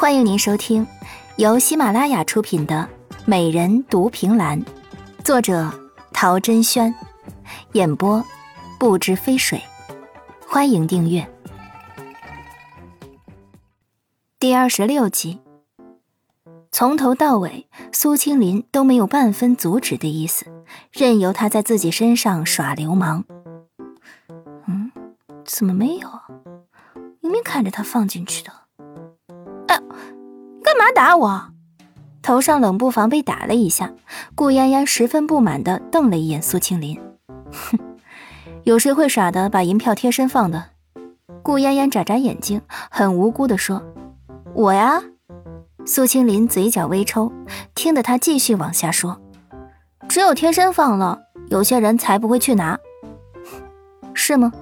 欢迎您收听由喜马拉雅出品的《美人独凭栏》，作者陶珍轩，演播不知飞水。欢迎订阅。第二十六集，从头到尾，苏青林都没有半分阻止的意思，任由他在自己身上耍流氓。嗯，怎么没有？明明看着他放进去的。打我？头上冷不防被打了一下，顾嫣嫣十分不满的瞪了一眼苏青林。哼，有谁会傻的把银票贴身放的？顾嫣嫣眨眨眼睛，很无辜的说：“我呀。”苏青林嘴角微抽，听得他继续往下说：“只有贴身放了，有些人才不会去拿，是吗？”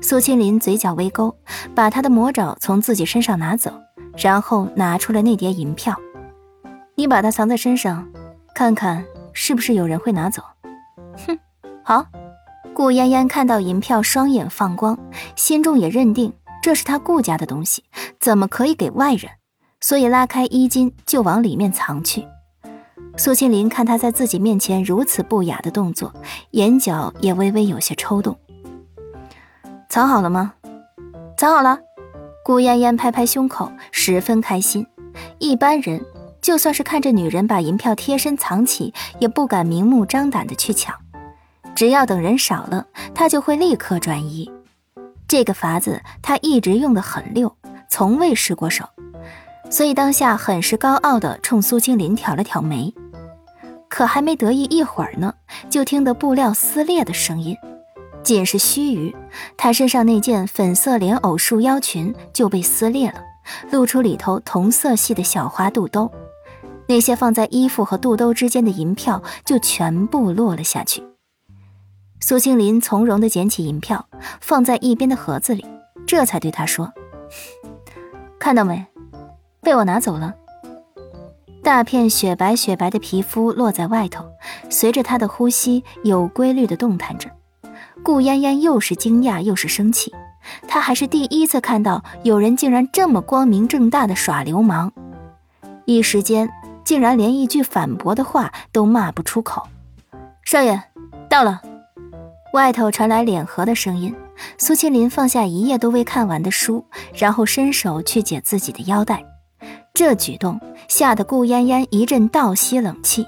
苏青林嘴角微勾，把他的魔爪从自己身上拿走。然后拿出了那叠银票，你把它藏在身上，看看是不是有人会拿走。哼，好。顾嫣嫣看到银票，双眼放光，心中也认定这是他顾家的东西，怎么可以给外人？所以拉开衣襟就往里面藏去。苏庆林看他在自己面前如此不雅的动作，眼角也微微有些抽动。藏好了吗？藏好了。顾嫣嫣拍拍胸口，十分开心。一般人就算是看着女人把银票贴身藏起，也不敢明目张胆的去抢。只要等人少了，他就会立刻转移。这个法子他一直用得很溜，从未失过手。所以当下很是高傲的冲苏青林挑了挑眉。可还没得意一会儿呢，就听得布料撕裂的声音。仅是须臾，他身上那件粉色莲藕束腰裙就被撕裂了，露出里头同色系的小花肚兜。那些放在衣服和肚兜之间的银票就全部落了下去。苏青林从容地捡起银票，放在一边的盒子里，这才对他说：“看到没，被我拿走了。大片雪白雪白的皮肤落在外头，随着他的呼吸有规律地动弹着。”顾嫣嫣又是惊讶又是生气，她还是第一次看到有人竟然这么光明正大的耍流氓，一时间竟然连一句反驳的话都骂不出口。少爷，到了。外头传来脸和的声音。苏青林放下一页都未看完的书，然后伸手去解自己的腰带，这举动吓得顾嫣嫣一阵倒吸冷气，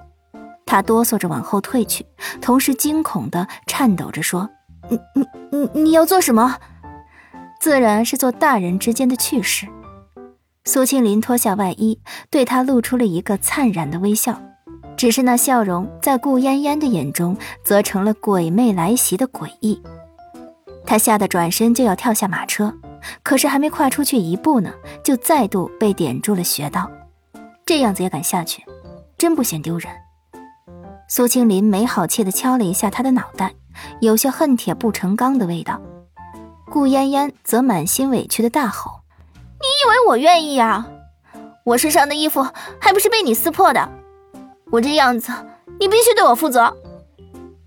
她哆嗦着往后退去，同时惊恐的颤抖着说。你你你你要做什么？自然是做大人之间的趣事。苏青林脱下外衣，对他露出了一个灿然的微笑，只是那笑容在顾嫣嫣的眼中，则成了鬼魅来袭的诡异。他吓得转身就要跳下马车，可是还没跨出去一步呢，就再度被点住了穴道。这样子也敢下去，真不嫌丢人。苏青林没好气地敲了一下他的脑袋。有些恨铁不成钢的味道，顾嫣嫣则满心委屈的大吼：“你以为我愿意啊？我身上的衣服还不是被你撕破的？我这样子，你必须对我负责。”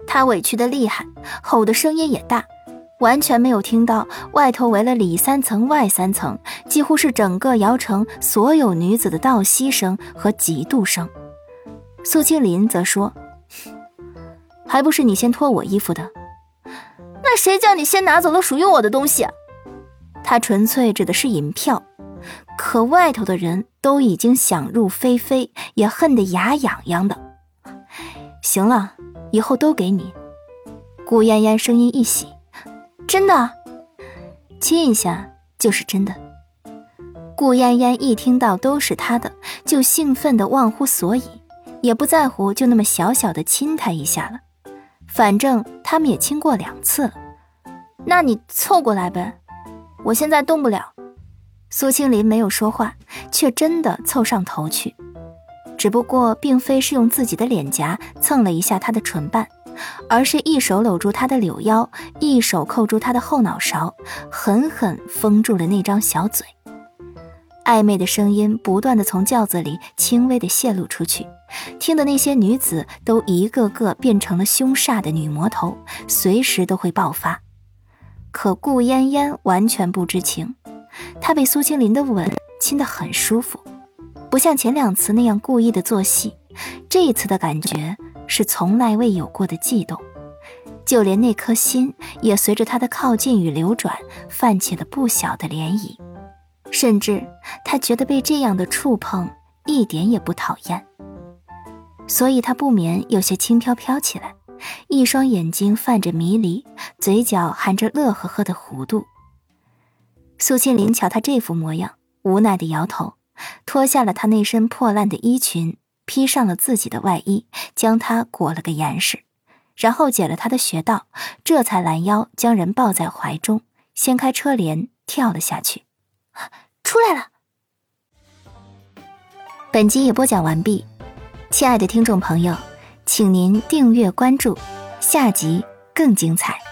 她委屈的厉害，吼的声音也大，完全没有听到外头围了里三层外三层，几乎是整个瑶城所有女子的倒吸声和嫉妒声。苏青林则说。还不是你先脱我衣服的？那谁叫你先拿走了属于我的东西？他纯粹指的是银票，可外头的人都已经想入非非，也恨得牙痒痒的。行了，以后都给你。顾嫣嫣声音一喜，真的，亲一下就是真的。顾嫣嫣一听到都是他的，就兴奋的忘乎所以，也不在乎，就那么小小的亲他一下了。反正他们也亲过两次了，那你凑过来呗，我现在动不了。苏青林没有说话，却真的凑上头去，只不过并非是用自己的脸颊蹭了一下他的唇瓣，而是一手搂住他的柳腰，一手扣住他的后脑勺，狠狠封住了那张小嘴。暧昧的声音不断的从轿子里轻微的泄露出去，听的那些女子都一个个变成了凶煞的女魔头，随时都会爆发。可顾嫣嫣完全不知情，她被苏青林的吻亲得很舒服，不像前两次那样故意的做戏。这一次的感觉是从来未有过的悸动，就连那颗心也随着他的靠近与流转泛起了不小的涟漪。甚至他觉得被这样的触碰一点也不讨厌，所以他不免有些轻飘飘起来，一双眼睛泛着迷离，嘴角含着乐呵呵的弧度。苏清林瞧他这副模样，无奈的摇头，脱下了他那身破烂的衣裙，披上了自己的外衣，将他裹了个严实，然后解了他的穴道，这才拦腰将人抱在怀中，掀开车帘跳了下去。出来了。本集也播讲完毕，亲爱的听众朋友，请您订阅关注，下集更精彩。